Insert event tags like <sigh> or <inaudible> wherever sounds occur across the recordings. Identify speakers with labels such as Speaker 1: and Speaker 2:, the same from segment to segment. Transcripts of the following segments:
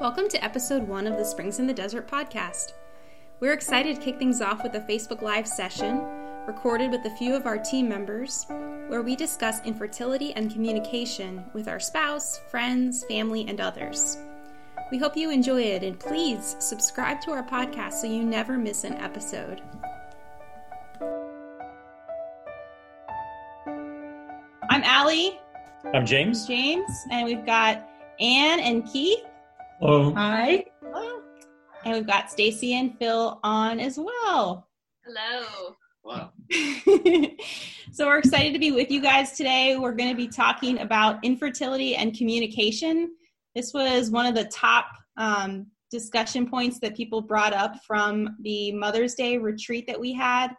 Speaker 1: Welcome to episode one of the Springs in the Desert podcast. We're excited to kick things off with a Facebook Live session recorded with a few of our team members where we discuss infertility and communication with our spouse, friends, family, and others. We hope you enjoy it and please subscribe to our podcast so you never miss an episode. I'm Allie.
Speaker 2: I'm James.
Speaker 1: James, and we've got Anne and Keith.
Speaker 2: Hello.
Speaker 3: Hi.
Speaker 1: Hello. And we've got Stacy and Phil on as well.
Speaker 4: Hello.
Speaker 2: Wow. <laughs>
Speaker 1: so we're excited to be with you guys today. We're going to be talking about infertility and communication. This was one of the top um, discussion points that people brought up from the Mother's Day retreat that we had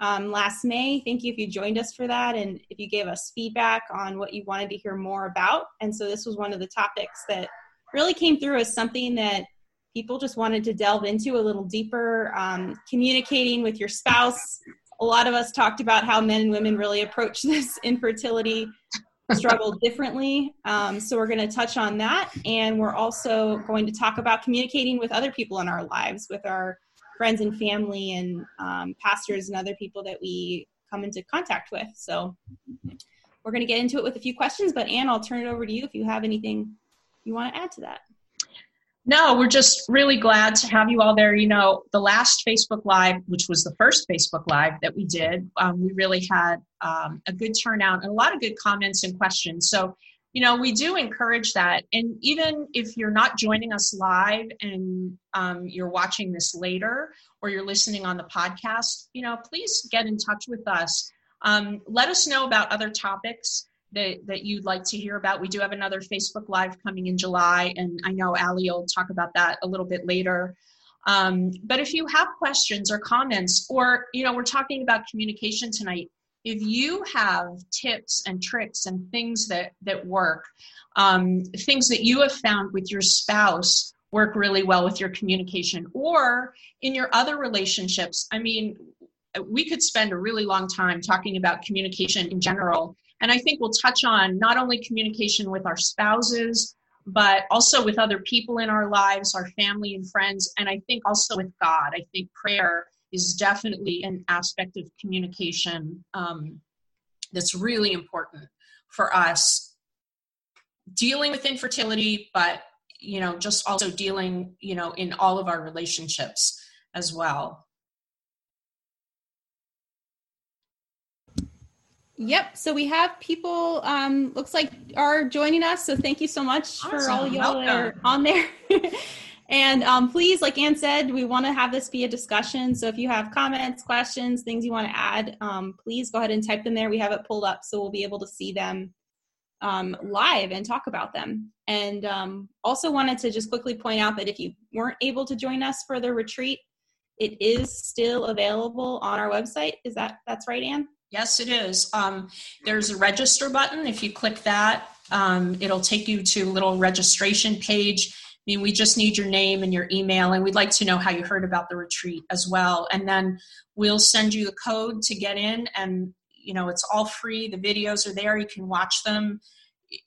Speaker 1: um, last May. Thank you if you joined us for that and if you gave us feedback on what you wanted to hear more about. And so this was one of the topics that really came through as something that people just wanted to delve into a little deeper. Um, communicating with your spouse. A lot of us talked about how men and women really approach <laughs> this infertility struggle differently. Um, so we're going to touch on that. And we're also going to talk about communicating with other people in our lives, with our friends and family and um, pastors and other people that we come into contact with. So we're going to get into it with a few questions. But Anne, I'll turn it over to you if you have anything you want to add to that?
Speaker 3: No, we're just really glad to have you all there. You know, the last Facebook Live, which was the first Facebook Live that we did, um, we really had um, a good turnout and a lot of good comments and questions. So, you know, we do encourage that. And even if you're not joining us live and um, you're watching this later or you're listening on the podcast, you know, please get in touch with us. Um, let us know about other topics that, that you'd like to hear about. We do have another Facebook Live coming in July, and I know Ali will talk about that a little bit later. Um, but if you have questions or comments, or you know, we're talking about communication tonight. If you have tips and tricks and things that that work, um, things that you have found with your spouse work really well with your communication, or in your other relationships. I mean, we could spend a really long time talking about communication in general and I think we'll touch on not only communication with our spouses, but also with other people in our lives, our family and friends, and I think also with God. I think prayer is definitely an aspect of communication um, that's really important for us dealing with infertility, but you know, just also dealing, you know, in all of our relationships as well.
Speaker 1: Yep. So we have people, um, looks like are joining us. So thank you so much awesome. for all y'all that are on there. <laughs> and um, please, like Anne said, we want to have this be a discussion. So if you have comments, questions, things you want to add, um, please go ahead and type them there. We have it pulled up so we'll be able to see them um, live and talk about them. And um, also wanted to just quickly point out that if you weren't able to join us for the retreat, it is still available on our website. Is that that's right, Anne?
Speaker 3: Yes, it is. Um, there's a register button. If you click that, um, it'll take you to a little registration page. I mean, we just need your name and your email, and we'd like to know how you heard about the retreat as well. And then we'll send you the code to get in, and you know, it's all free. The videos are there. You can watch them,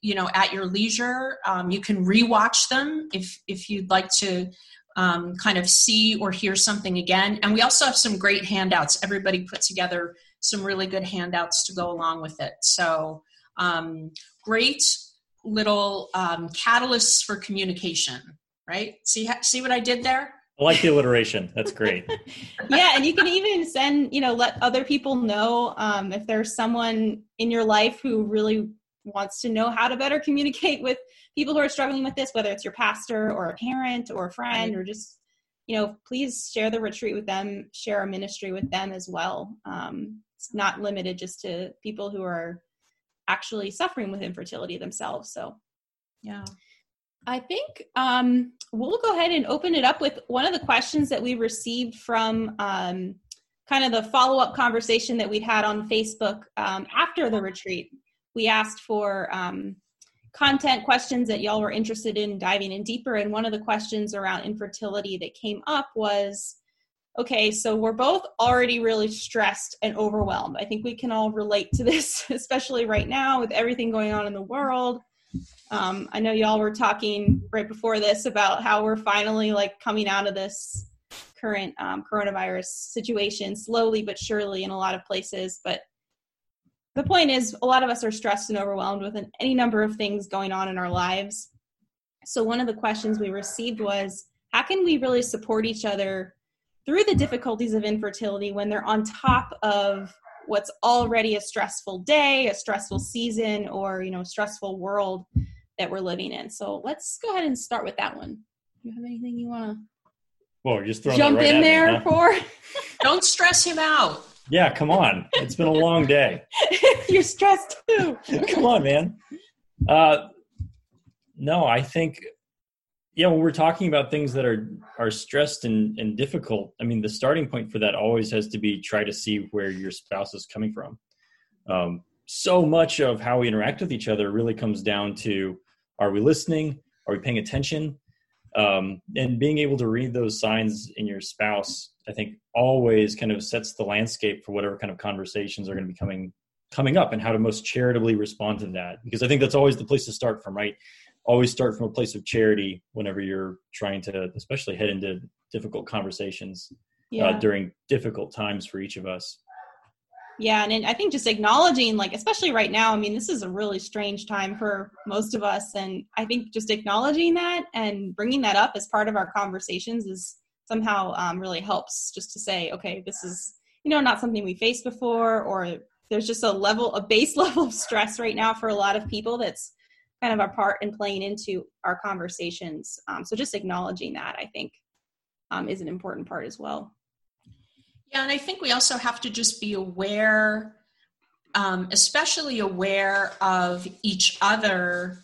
Speaker 3: you know, at your leisure. Um, you can rewatch them if if you'd like to. Um, kind of see or hear something again. And we also have some great handouts. Everybody put together some really good handouts to go along with it. So, um, great little um, catalysts for communication, right? See, see what I did there?
Speaker 2: I like the alliteration. That's great. <laughs>
Speaker 1: yeah, and you can even send, you know, let other people know um, if there's someone in your life who really wants to know how to better communicate with people who are struggling with this, whether it's your pastor or a parent or a friend or just, you know, please share the retreat with them, share a ministry with them as well. Um, it's not limited just to people who are actually suffering with infertility themselves. So, yeah. I think um, we'll go ahead and open it up with one of the questions that we received from um, kind of the follow up conversation that we'd had on Facebook um, after the retreat. We asked for um, content questions that y'all were interested in diving in deeper. And one of the questions around infertility that came up was okay, so we're both already really stressed and overwhelmed. I think we can all relate to this, <laughs> especially right now with everything going on in the world. Um, I know y'all were talking right before this about how we're finally like coming out of this current um, coronavirus situation slowly but surely in a lot of places. But the point is, a lot of us are stressed and overwhelmed with an, any number of things going on in our lives. So, one of the questions we received was how can we really support each other through the difficulties of infertility when they're on top of what's already a stressful day, a stressful season, or you know, a stressful world that we're living in. So let's go ahead and start with that one. Do you have anything you want to
Speaker 2: Whoa, just throwing
Speaker 1: jump
Speaker 2: right
Speaker 1: in there
Speaker 2: me, huh?
Speaker 1: for? <laughs>
Speaker 3: Don't stress him out.
Speaker 2: Yeah, come on. It's been a long day. <laughs>
Speaker 1: You're stressed too. <laughs>
Speaker 2: come on, man. Uh, no, I think yeah, when we're talking about things that are are stressed and, and difficult, I mean, the starting point for that always has to be try to see where your spouse is coming from. Um, so much of how we interact with each other really comes down to are we listening? Are we paying attention? Um, and being able to read those signs in your spouse, I think, always kind of sets the landscape for whatever kind of conversations are going to be coming coming up and how to most charitably respond to that. Because I think that's always the place to start from, right? Always start from a place of charity whenever you're trying to, especially head into difficult conversations
Speaker 1: Yeah.
Speaker 2: uh, during difficult times for each of us.
Speaker 1: Yeah, and I think just acknowledging, like, especially right now, I mean, this is a really strange time for most of us. And I think just acknowledging that and bringing that up as part of our conversations is somehow um, really helps just to say, okay, this is, you know, not something we faced before, or there's just a level, a base <laughs> level of stress right now for a lot of people that's kind of a part in playing into our conversations. Um, so just acknowledging that, I think, um, is an important part as well.
Speaker 3: Yeah, and I think we also have to just be aware, um, especially aware of each other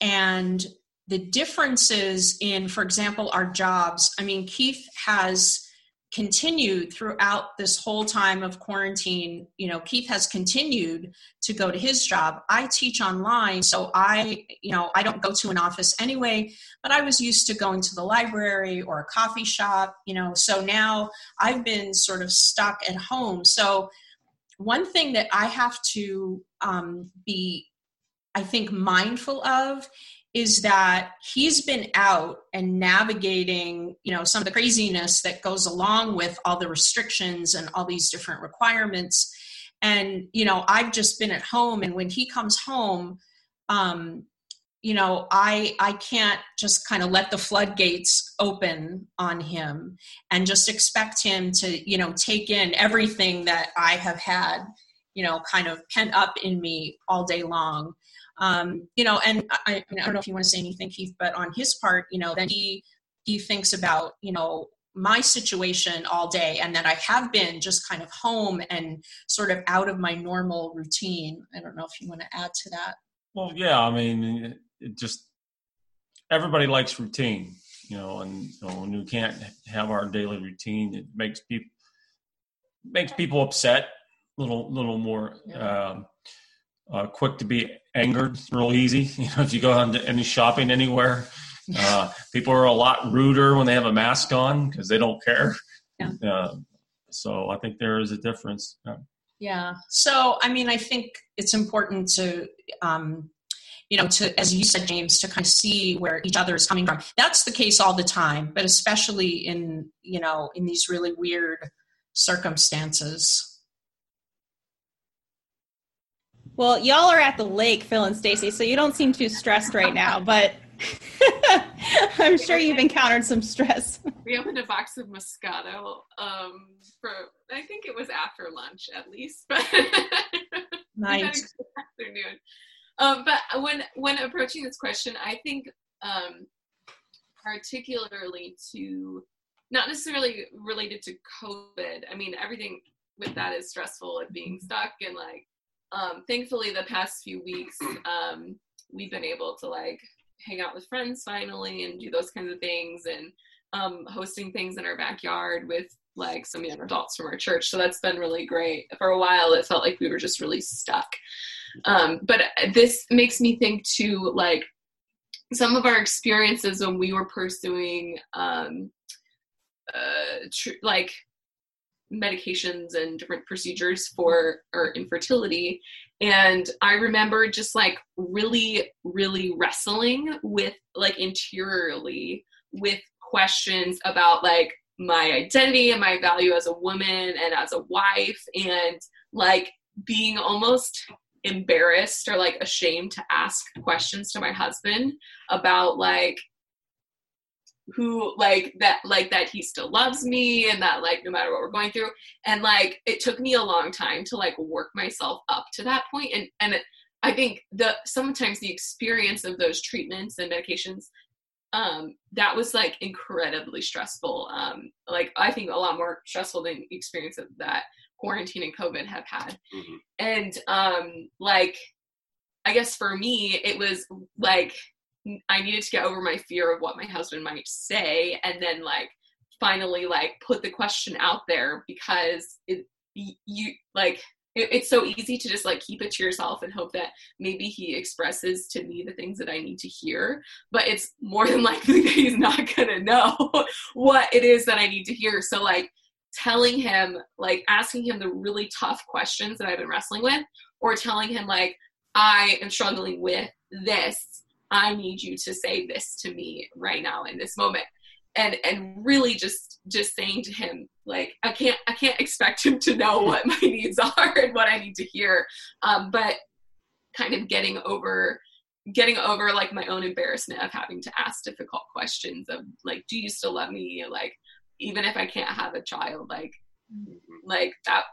Speaker 3: and the differences in, for example, our jobs. I mean, Keith has continued throughout this whole time of quarantine. You know, Keith has continued to go to his job. I teach online, so I, you know, I don't go to an office anyway, but I was used to going to the library or a coffee shop, you know, so now I've been sort of stuck at home. So, one thing that I have to um, be, I think, mindful of is that he's been out and navigating, you know, some of the craziness that goes along with all the restrictions and all these different requirements. And, you know, I've just been at home, and when he comes home, um, you know i i can't just kind of let the floodgates open on him and just expect him to you know take in everything that i have had you know kind of pent up in me all day long um you know and i, I, mean, I don't know if you want to say anything keith but on his part you know then he he thinks about you know my situation all day and that i have been just kind of home and sort of out of my normal routine. I don't know if you want to add to that.
Speaker 4: Well, yeah, I mean, it just everybody likes routine, you know, and you know, when we can't have our daily routine, it makes people makes people upset, a little little more um, uh, quick to be angered, real easy. <laughs> You know, if you go on to any shopping anywhere, uh, people are a lot ruder when they have a mask on because they don't care.
Speaker 3: Yeah. <laughs>
Speaker 4: Uh, so I think there is a difference. Uh,
Speaker 3: Yeah. So, I mean, I think it's important to, um, you know, to, as you said, James, to kind of see where each other is coming from. That's the case all the time, but especially in, you know, in these really weird circumstances.
Speaker 1: Well, y'all are at the lake, Phil and Stacy, so you don't seem too stressed right now, but <laughs> I'm sure you've encountered some stress.
Speaker 5: we opened a box of Moscato um, for I think it was after lunch at least, but <laughs>
Speaker 3: Nice.
Speaker 5: afternoon. Um, but when when approaching this question, I think um, particularly to not necessarily related to COVID. I mean, everything with that is stressful and being stuck and like. Um, thankfully, the past few weeks, um, we've been able to like hang out with friends finally and do those kinds of things and um, hosting things in our backyard with like some young adults from our church. So that's been really great. For a while, it felt like we were just really stuck. Um, but this makes me think too, like some of our experiences when we were pursuing um, uh, tr- like medications and different procedures for our infertility. And I remember just like really, really wrestling with like interiorly with questions about like my identity and my value as a woman and as a wife and like being almost embarrassed or like ashamed to ask questions to my husband about like who like that like that he still loves me and that like no matter what we're going through. And like it took me a long time to like work myself up to that point. And and it, i think the sometimes the experience of those treatments and medications um that was like incredibly stressful. Um like i think a lot more stressful than the experience of that quarantine and covid have had. Mm-hmm. and um like i guess for me it was like I needed to get over my fear of what my husband might say and then like finally like put the question out there because it you like it, it's so easy to just like keep it to yourself and hope that maybe he expresses to me the things that I need to hear but it's more than <laughs> likely that he's not going to know <laughs> what it is that I need to hear. So like telling him like asking him the really tough questions that I've been wrestling with or telling him like I am struggling with this I need you to say this to me right now in this moment. And and really just just saying to him, like, I can't I can't expect him to know what my <laughs> needs are and what I need to hear. Um, but kind of getting over getting over like my own embarrassment of having to ask difficult questions of like, do you still love me? Like, even if I can't have a child, like like that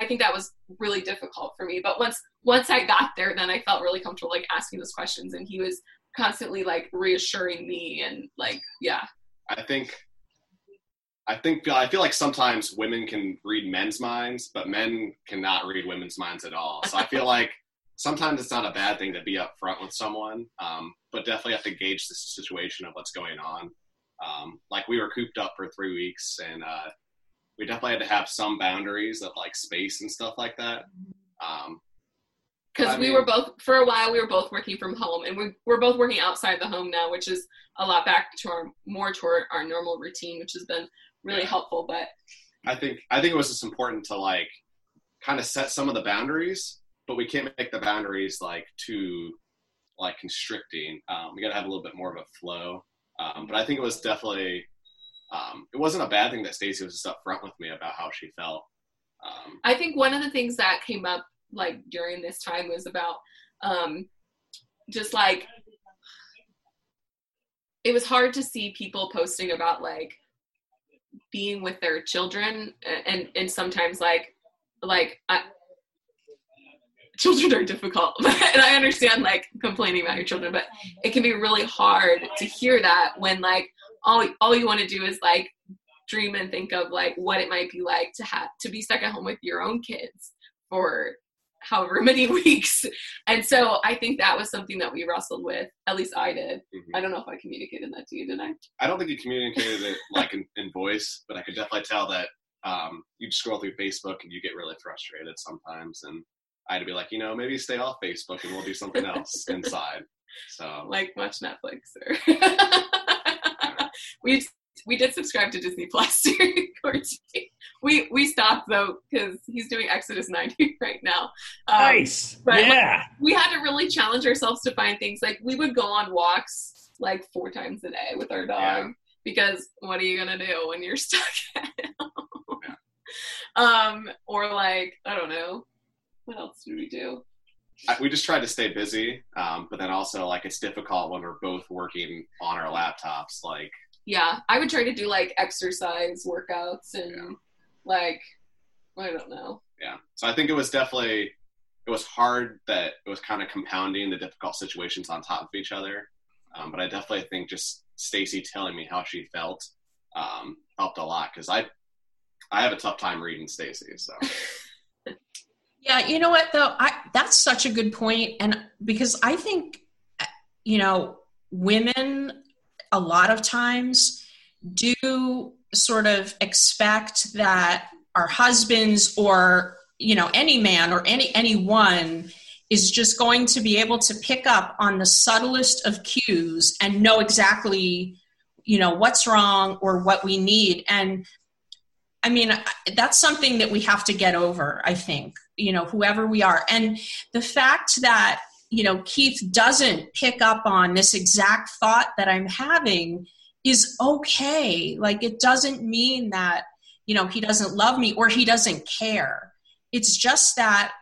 Speaker 5: i think that was really difficult for me but once once i got there then i felt really comfortable like asking those questions and he was constantly like reassuring me and like yeah.
Speaker 6: I think i think i feel like sometimes women can read men's minds but men cannot read women's minds at all. So i feel <laughs> like sometimes it's not a bad thing to be upfront with someone um, but definitely have to gauge the situation of what's going on. Um, like we were cooped up for three weeks and uh, we definitely had to have some boundaries of like space and stuff like that. Um,
Speaker 5: because we mean, were both for a while we were both working from home and we, we're both working outside the home now which is a lot back to our more toward our normal routine which has been really yeah. helpful but
Speaker 6: i think i think it was just important to like kind of set some of the boundaries but we can't make the boundaries like too like constricting. Um, we got to have a little bit more of a flow. Um, but i think it was definitely um, it wasn't a bad thing that stacy was just upfront with me about how she felt.
Speaker 5: Um, i think one of the things that came up like during this time was about um, just like it was hard to see people posting about like being with their children and and sometimes like like I, children are difficult <laughs> and i understand like complaining about your children but it can be really hard to hear that when like all all you want to do is like dream and think of like what it might be like to have to be stuck at home with your own kids for however <laughs> many weeks. And so I think that was something that we wrestled with. At least I did. Mm-hmm. I don't know if I communicated that to you, did I?
Speaker 6: I don't think you communicated it like in, in, voice, but I could definitely tell that um, you scroll through Facebook and you get really frustrated sometimes. And I had to be like, you know, maybe stay off Facebook and we'll do something else <laughs> inside. So
Speaker 5: like watch Netflix or <laughs> we we did subscribe to Disney Plus during quarantine. We we stopped though because he's doing Exodus 90 <laughs> right now.
Speaker 2: Um, nice. But yeah.
Speaker 5: Like, we had to really challenge ourselves to find things like we would go on walks like four times a day with our dog yeah. because what are you gonna do when you're <laughs> stuck at home? Yeah. Um, or like I don't know, what else do we do?
Speaker 6: We just try to stay busy, um, but then also like it's difficult when we're both working on our laptops. Like
Speaker 5: yeah, I would try to do like exercise workouts and yeah. Like I don't know.
Speaker 6: Yeah. So I think it was definitely it was hard that it was kind of compounding the difficult situations on top of each other. Um, but I definitely think just Stacy telling me how she felt um, helped a lot because I I have a tough time reading Stacy. So. <laughs>
Speaker 3: yeah, you know what though, I that's such a good point, and because I think you know women a lot of times do sort of expect that our husbands or you know any man or any anyone is just going to be able to pick up on the subtlest of cues and know exactly you know what's wrong or what we need. And i mean that's something that we have to get over i think you know whoever we are. And the fact that you know keith doesn't pick up on this exact thought that i'm having is okay. Like it doesn't mean that you know he doesn't love me or he doesn't care. It's just that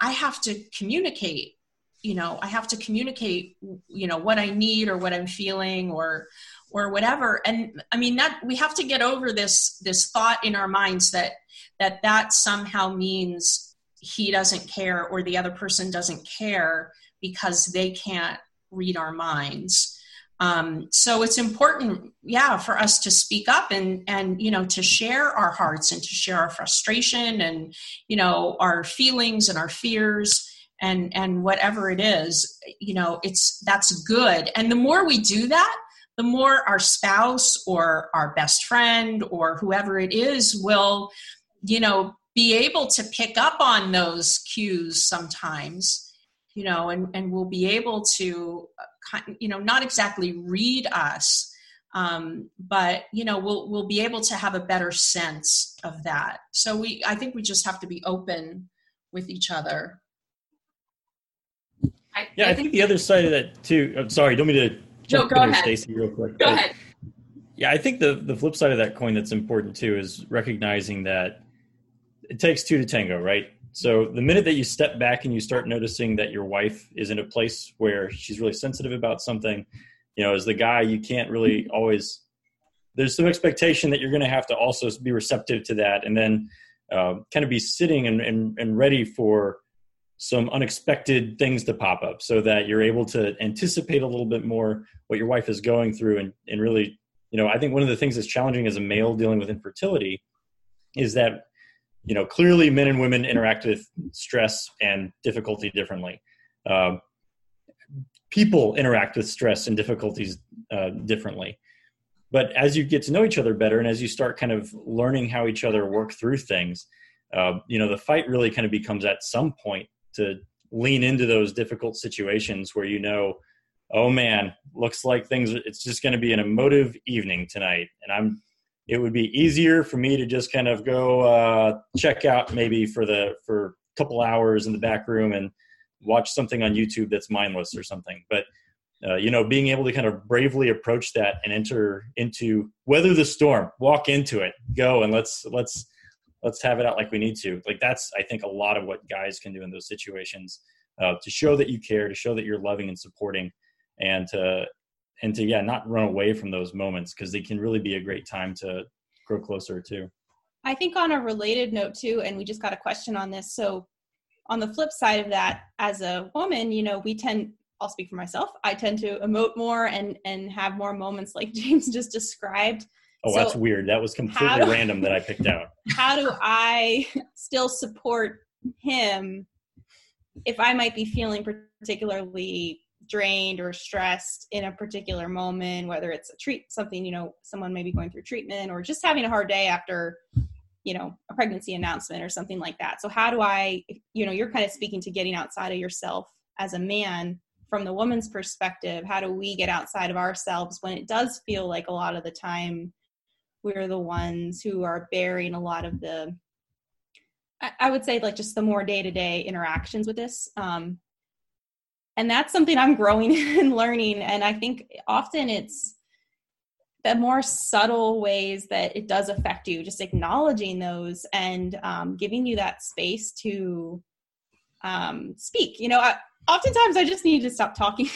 Speaker 3: i have to communicate you know i have to communicate you know what i need or what i'm feeling or or whatever. And i mean that we have to get over this this thought in our minds that that that somehow means he doesn't care or the other person doesn't care because they can't read our minds um, so it's important yeah for us to speak up and and you know to share our hearts and to share our frustration and you know our feelings and our fears and and whatever it is you know it's that's good. And the more we do that the more our spouse or our best friend or whoever it is will you know be able to pick up on those cues sometimes you know and and we'll be able to you know not exactly read us um, but you know we'll we'll be able to have a better sense of that so we i think we just have to be open with each other
Speaker 2: I, yeah, I, I think, think, the other side of that too. I'm sorry, don't mean to jump
Speaker 5: no,
Speaker 2: in there, Stacy, real quick.
Speaker 5: Go ahead.
Speaker 2: Yeah, I think the the flip side of that coin that's important too is recognizing that it takes two to tango, right? So the minute that you step back and you start noticing that your wife is in a place where she's really sensitive about something, you know, as the guy, you can't really always. There's some expectation that you're going to have to also be receptive to that, and then uh, kind of be sitting and, and, and ready for some unexpected things to pop up so that you're able to anticipate a little bit more what your wife is going through and, and really you know i think one of the things that's challenging as a male dealing with infertility is that you know clearly men and women interact with stress and difficulty differently. Uh, people interact with stress and difficulties uh, differently. But as you get to know each other better and as you start kind of learning how each other work through things uh, you know the fight really kind of becomes at some point to lean into those difficult situations where you know oh man looks like things it's just going to be an emotive evening tonight and i'm it would be easier for me to just kind of go uh, check out maybe for the for a couple hours in the back room and watch something on youtube that's mindless or something but uh, you know being able to kind of bravely approach that and enter into weather the storm walk into it go and let's let's let's have it out like we need to. Like that's I think a lot of what guys can do in those situations uh, to show that you care, to show that you're loving and supporting, and to and to yeah not run away from those moments because they can really be a great time to grow closer too.
Speaker 1: I think on a related note too, and we just got a question on this. So on the flip side of that, as a woman, you know, we tend I'll speak for myself. I tend to emote more and and have more moments like <laughs> James just described
Speaker 2: Oh, so that's weird. That was completely do, random that I picked out. <laughs>
Speaker 1: How do I still support him if I might be feeling particularly drained or stressed in a particular moment, whether it's a treat something, you know, someone may be going through treatment or just having a hard day after, you know, a pregnancy announcement or something like that. So how do I, you know, you're kind of speaking to getting outside of yourself as a man from the woman's perspective. How do we get outside of ourselves when it does feel like a lot of the time we're the ones who are bearing a lot of the i would say like just the more day-to-day interactions with this um, and that's something i'm growing <laughs> and learning. And i think often it's the more subtle ways that it does affect you just acknowledging those and um, giving you that space to um, speak. You know I, oftentimes i just need to stop talking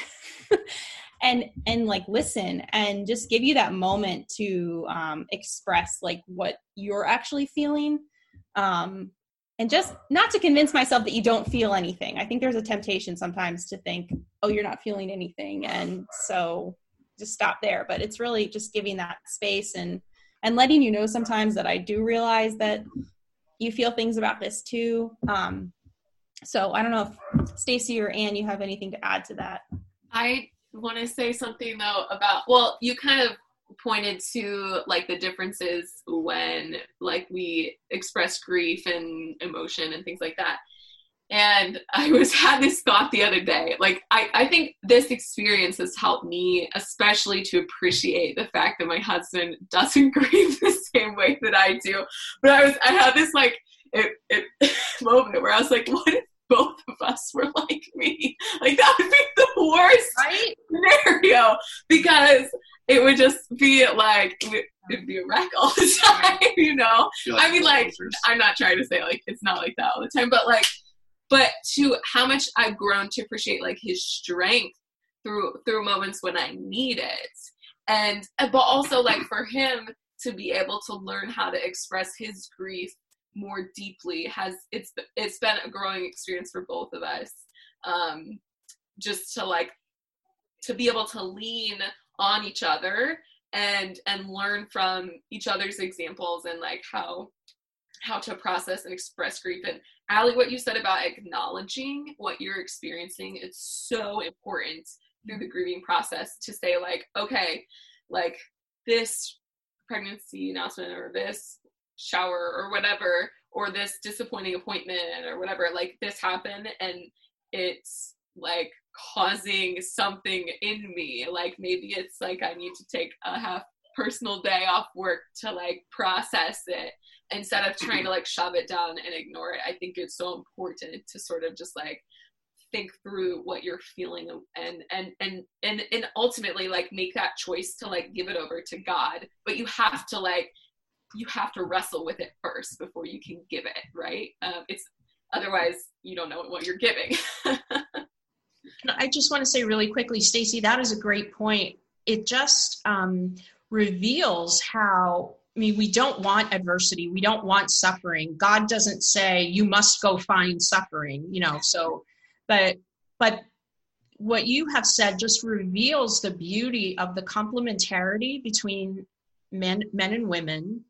Speaker 1: <laughs> and and like listen and just give you that moment to um, express like what you're actually feeling. Um, and just not to convince myself that you don't feel anything. I think there's a temptation sometimes to think oh you're not feeling anything and so just stop there. But it's really just giving that space and and letting you know sometimes that i do realize that you feel things about this too. Um, so i don't know if stacy or anne you have anything to add to that?
Speaker 5: I want to say something though about well you kind of pointed to like the differences when like we express grief and emotion and things like that. And i was <laughs> had this thought the other day like I, I think this experience has helped me especially to appreciate the fact that my husband <laughs> doesn't <laughs> grieve the same way that i do. But i was i had this like it, it moment where I was like, what if both of us were like me? Like that would be the worst
Speaker 3: Right?
Speaker 5: scenario because it would just be like it'd be a wreck all the <laughs> time, you know.
Speaker 6: Feel
Speaker 5: I mean, like,
Speaker 6: losers.
Speaker 5: I'm not trying to say like it's not like that all the time, but like, but to how much I've grown to appreciate like his strength through through moments when I need it, and uh, but also like for him to be able to learn how to express his grief more deeply has it's it's been a growing experience for both of us. Um, just to like to be able to lean on each other and and learn from each other's examples and like how how to process and express grief and Allie, what you said about acknowledging what you're experiencing it's so important through the grieving process to say like okay like this pregnancy announcement or this shower or whatever or this disappointing appointment or whatever like this happened and it's like causing something in me. Like maybe it's like i need to take a half personal day off work to like process it instead of trying to like shove it down and ignore it. I think it's so important to sort of just like think through what you're feeling and and and and and ultimately like make that choice to like give it over to god. But you have to like you have to wrestle with it first before you can give it right um, it's otherwise you don't know what you're giving <laughs>
Speaker 3: I just want to say really quickly, Stacy, that is a great point. It just um, reveals how. I mean, we don't want adversity. We don't want suffering. God doesn't say you must go find suffering, you know. So, but but what you have said just reveals the beauty of the complementarity between men men and women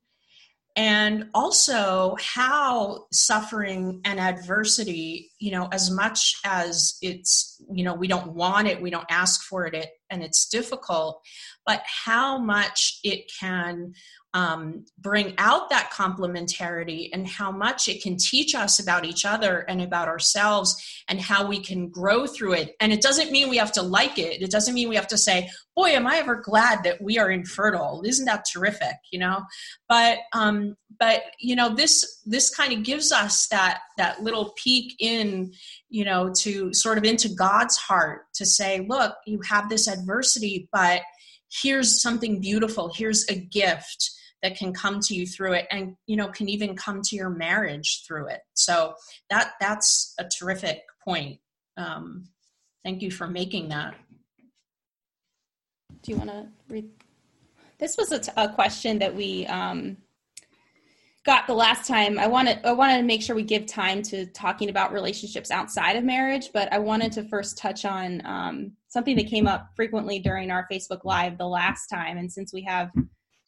Speaker 3: and also how suffering and adversity you know as much as it's you know we don't want it we don't ask for it, it and it's difficult but how much it can um, bring out that complementarity and how much it can teach us about each other and about ourselves and how we can grow through it. And it doesn't mean we have to like it. It doesn't mean we have to say boy am i ever glad that we are infertile. Isn't that terrific you know? But um but you know this this kind of gives us that that little peek in you know to sort of into god's heart to say look you have this adversity but here's something beautiful. Here's a gift that can come to you through it and you know can even come to your marriage through it so that that's a terrific point um, thank you for making that
Speaker 1: Do you want to read? This was a, t- a question that we um, got the last time. I wanted I wanted to make sure we give time to talking about relationships outside of marriage, but I wanted to first touch on um, something that came up frequently during our Facebook Live the last time. And since we have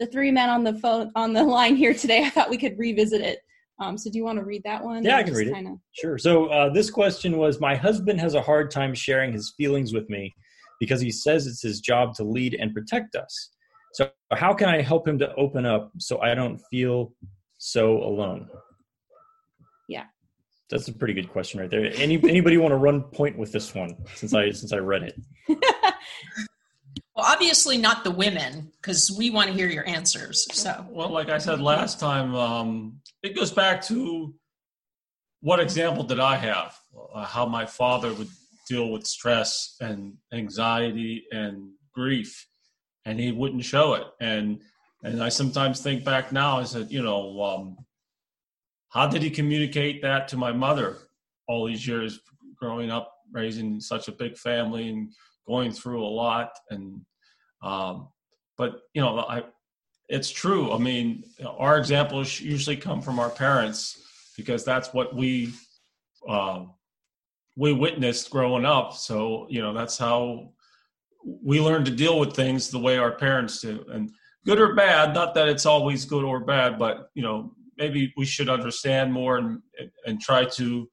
Speaker 1: the three men on the phone on the <laughs> line here today, I thought we could revisit it. Um, so do you want to read that one?
Speaker 2: Yeah, I can read it.
Speaker 1: kinda-
Speaker 2: Sure. So uh, this question was My husband has a hard time sharing his feelings with me because he says it's his job to lead and protect us. So, how can I help him to open up so I don't feel so alone?
Speaker 1: Yeah.
Speaker 2: That's a pretty good question right there. Any anybody want to run point with this one since I since I read it? <laughs>
Speaker 3: well obviously not the women because we want to hear your answers so
Speaker 4: Well, like I said last time, um, it goes back to what example did I have? Uh, how my father would deal with stress and anxiety and grief, and he wouldn't show it. And and I sometimes think back now. I said, you know, um, how did he communicate that to my mother all these years growing up, raising such a big family and going through a lot? And um, but you know, I it's true. I mean, our examples usually come from our parents because that's what we uh, we witnessed growing up. So you know, that's how we learn to deal with things the way our parents do, and good or bad. Not that it's always good or bad, but you know, maybe we should understand more and and try to.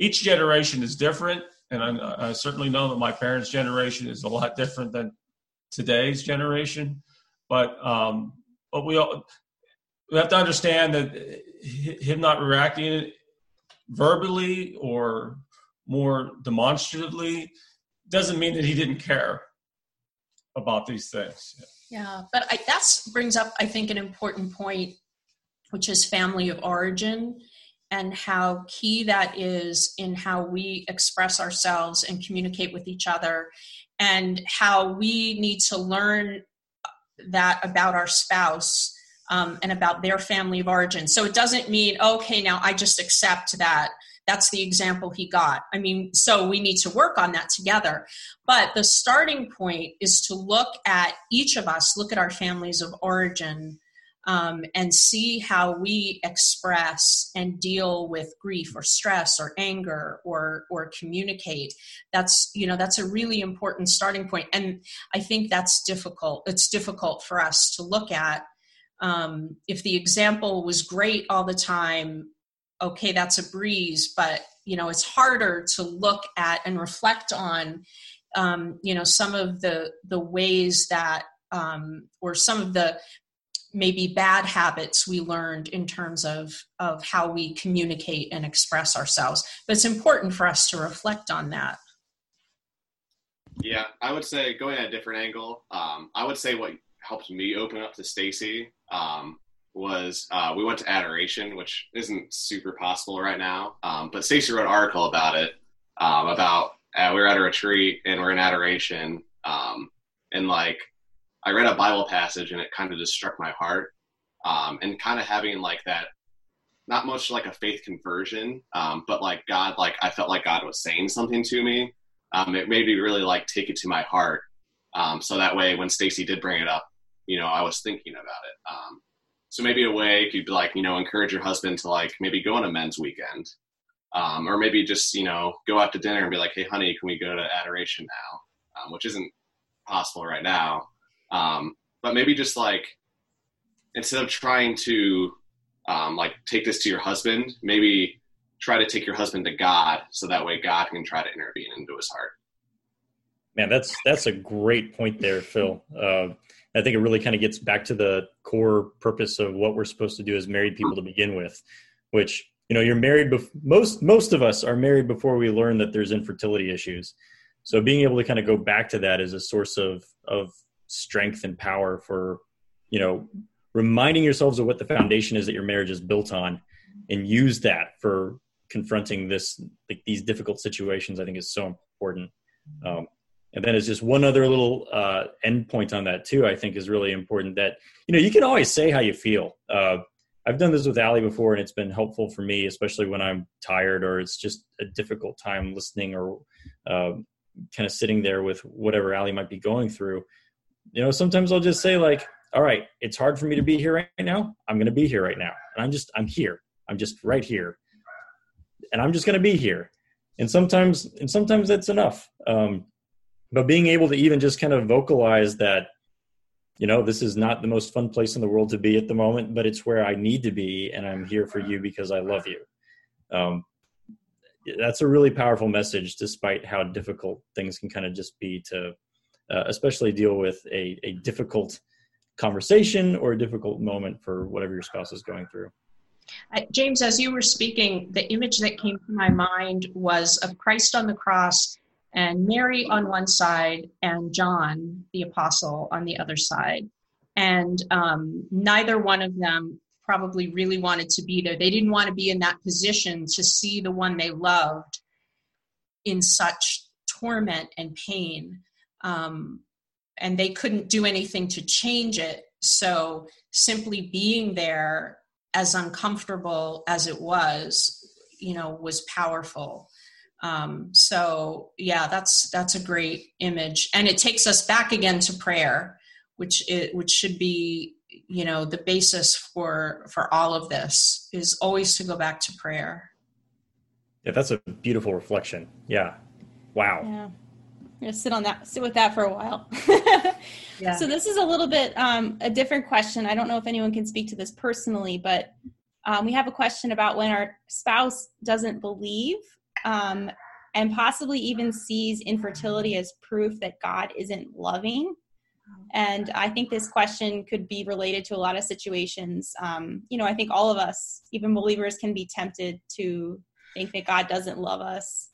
Speaker 4: Each generation is different, and I, I certainly know that my parents' generation is a lot different than today's generation but um, but we all, we have to understand that him not reacting verbally or more demonstratively doesn't mean that he didn't care about these things.
Speaker 3: Yeah, but that brings up, I think, an important point, which is family of origin. And how key that is in how we express ourselves and communicate with each other, and how we need to learn that about our spouse um, and about their family of origin. So it doesn't mean, okay, now I just accept that that's the example he got. I mean, so we need to work on that together. But the starting point is to look at each of us, look at our families of origin, um, and see how we express and deal with grief or stress or anger or or communicate. That's you know that's a really important starting point. And i think that's difficult it's difficult for us to look at. Um, if the example was great all the time okay that's a breeze but you know it's harder to look at and reflect on um, you know some of the the ways that um, or some of the maybe bad habits we learned in terms of of how we communicate and express ourselves. But it's important for us to reflect on that.
Speaker 6: Yeah i would say going at a different angle um, i would say what helped me open up to stacy um, was uh, we went to adoration which isn't super possible right now um, but stacy wrote an article about it um, about uh, we were at a retreat and we're in adoration um, and like I read a Bible passage and it kind of just struck my heart. Um, and kind of having like that, not much like a faith conversion, um, but like God, like I felt like God was saying something to me. Um, it made me really like take it to my heart. Um, so that way, when Stacy did bring it up, you know, I was thinking about it. Um, so maybe a way could like, you know, encourage your husband to like maybe go on a men's weekend. Um, or maybe just, you know, go out to dinner and be like, hey, honey, can we go to adoration now? which isn't possible right now. Um, but maybe just like instead of trying to um, like take this to your husband, maybe try to take your husband to God, so that way God can try to intervene into his heart.
Speaker 2: Man, that's that's a great point there, Phil. Uh, I think it really kind of gets back to the core purpose of what we're supposed to do as married people to begin with, which you know you're married. Bef- most most of us are married before we learn that there's infertility issues. So being able to kind of go back to that is a source of of strength and power for you know reminding yourselves of what the foundation is that your marriage is built on and use that for confronting this like these difficult situations i think is so important. Um, and then it's just one other little uh, end point on that too i think is really important that you know you can always say how you feel. Uh, i've done this with ali before and it's been helpful for me especially when i'm tired or it's just a difficult time listening or uh, kind of sitting there with whatever ali might be going through you know, sometimes I'll just say like, all right, it's hard for me to be here right now. I'm going to be here right now. And I'm just, I'm here. I'm just right here. And I'm just going to be here. And sometimes, and sometimes that's enough. Um, but being able to even just kind of vocalize that, you know, this is not the most fun place in the world to be at the moment, but it's where I need to be. And I'm here for you because I love you. Um, that's a really powerful message, despite how difficult things can kind of just be to uh, especially deal with a, a difficult conversation or a difficult moment for whatever your spouse is going through.
Speaker 3: Uh, James, as you were speaking, the image that came to my mind was of Christ on the cross and Mary on one side and John, the apostle, on the other side. And um, neither one of them probably really wanted to be there. They didn't want to be in that position to see the one they loved in such torment and pain um, and they couldn't do anything to change it. So simply being there, as uncomfortable as it was, you know, was powerful. Um, so yeah, that's that's a great image, and it takes us back again to prayer, which it, which should be you know the basis for for all of this is always to go back to prayer.
Speaker 2: Yeah, that's a beautiful reflection. Yeah, wow.
Speaker 1: Yeah. I'm sit on that, sit with that for a while. <laughs> yeah. So this is a little bit um, a different question. I don't know if anyone can speak to this personally, but um, we have a question about when our spouse doesn't believe um, and possibly even sees infertility as proof that God isn't loving. And I think this question could be related to a lot of situations. Um, you know, I think all of us, even believers, can be tempted to think that God doesn't love us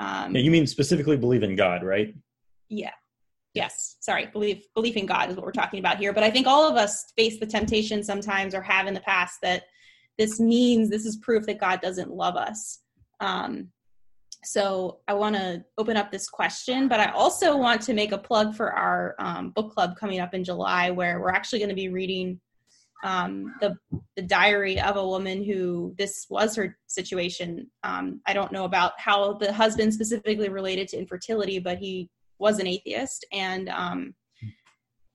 Speaker 2: um, yeah, you mean specifically believe in God, right?
Speaker 1: Yeah. Yes. Sorry. Believe belief in God is what we're talking about here. But I think all of us face the temptation sometimes or have in the past that this means this is proof that God doesn't love us. Um, so I want to open up this question, but I also want to make a plug for our um, book club coming up in July, where we're actually going to be reading um, the the diary of a woman who this was her situation. Um, I don't know about how the husband specifically related to infertility, but he was an atheist, and um,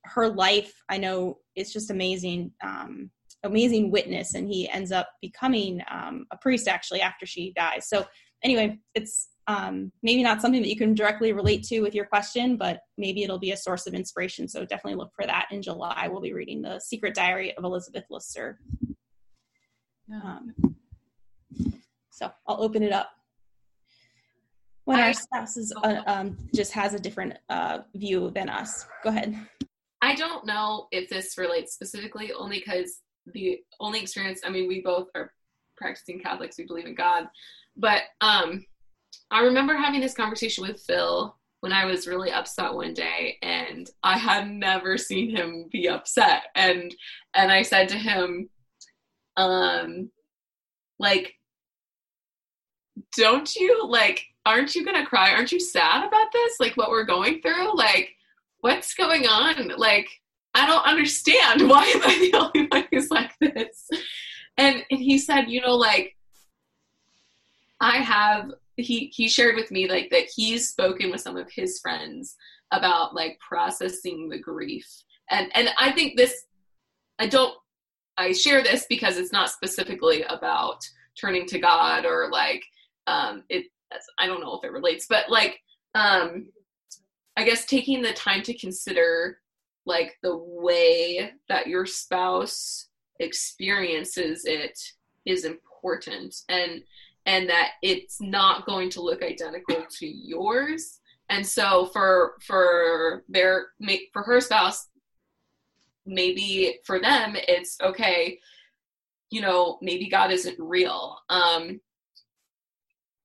Speaker 1: her life I know is just amazing, um, amazing witness, and he ends up becoming um, a priest actually after she dies. So anyway, it's um, maybe not something that you can directly relate to with your question, but maybe it'll be a source of inspiration. So definitely look for that in July. We'll be reading The Secret Diary of Elisabeth Leseur. Um, so I'll open it up. When our spouse is, uh, um, just has a different uh, view than us. Go ahead.
Speaker 5: I don't know if this relates specifically, only because the only experience, I mean, we both are practicing Catholics, we believe in God, but um, I remember having this conversation with Phil when I was really upset one day and I had never seen him be upset. And and I said to him um like don't you like aren't you going to cry? Aren't you sad about this? Like what we're going through? Like what's going on? Like I don't understand. <laughs> Why am I the only one who's like this? And and he said you know like I have he he shared with me like that he's spoken with some of his friends about like processing the grief. And and i think this i don't i share this because it's not specifically about turning to god or like um it i don't know if it relates but like um i guess taking the time to consider like the way that your spouse experiences it is important. And and that it's not going to look identical to yours. And so for for their for her spouse maybe for them it's okay you know maybe god isn't real. Um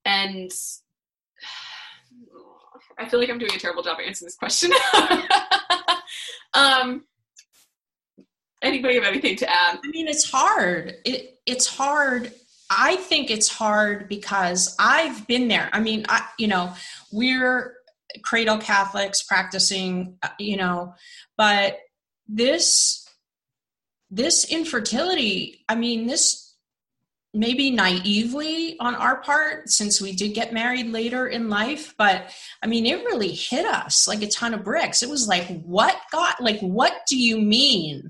Speaker 5: and <sighs> i feel like i'm doing a terrible job answering this question. <laughs> Um anybody have anything to add?
Speaker 3: I mean it's hard. It it's hard I think it's hard because I've been there. I mean, I, you know, we're cradle Catholics practicing, uh, you know, but this this infertility, I mean, this maybe naively on our part since we did get married later in life but i mean it really hit us like a ton of bricks it was like what god like what do you mean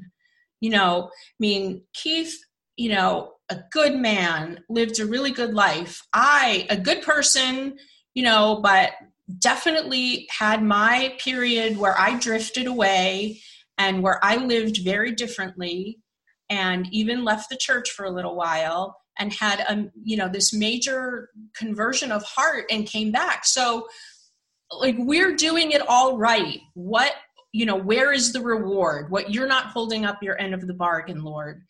Speaker 3: you know i mean keith you know a good man, lived a really good life. I, a good person, you know, but definitely had my period where I drifted away and where I lived very differently and even left the church for a little while and had a you know this major conversion of heart and came back. So like we're doing it all right. What you know where is the reward? What you're not holding up your end of the bargain lord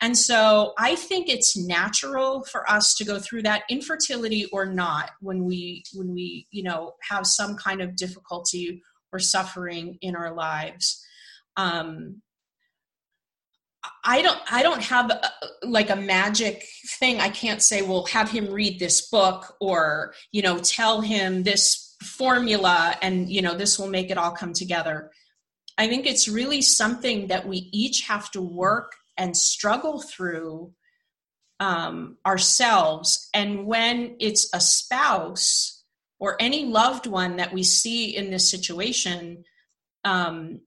Speaker 3: and so I think it's natural for us to go through that infertility or not when we when we, you know, have some kind of difficulty or suffering in our lives. Um, I don't I don't have a, like a magic thing. I can't say, well, have him read this book or, you know, tell him this formula and, you know, this will make it all come together. I think it's really something that we each have to work and struggle through um, ourselves. And when it's a spouse or any loved one that we see in this situation, um,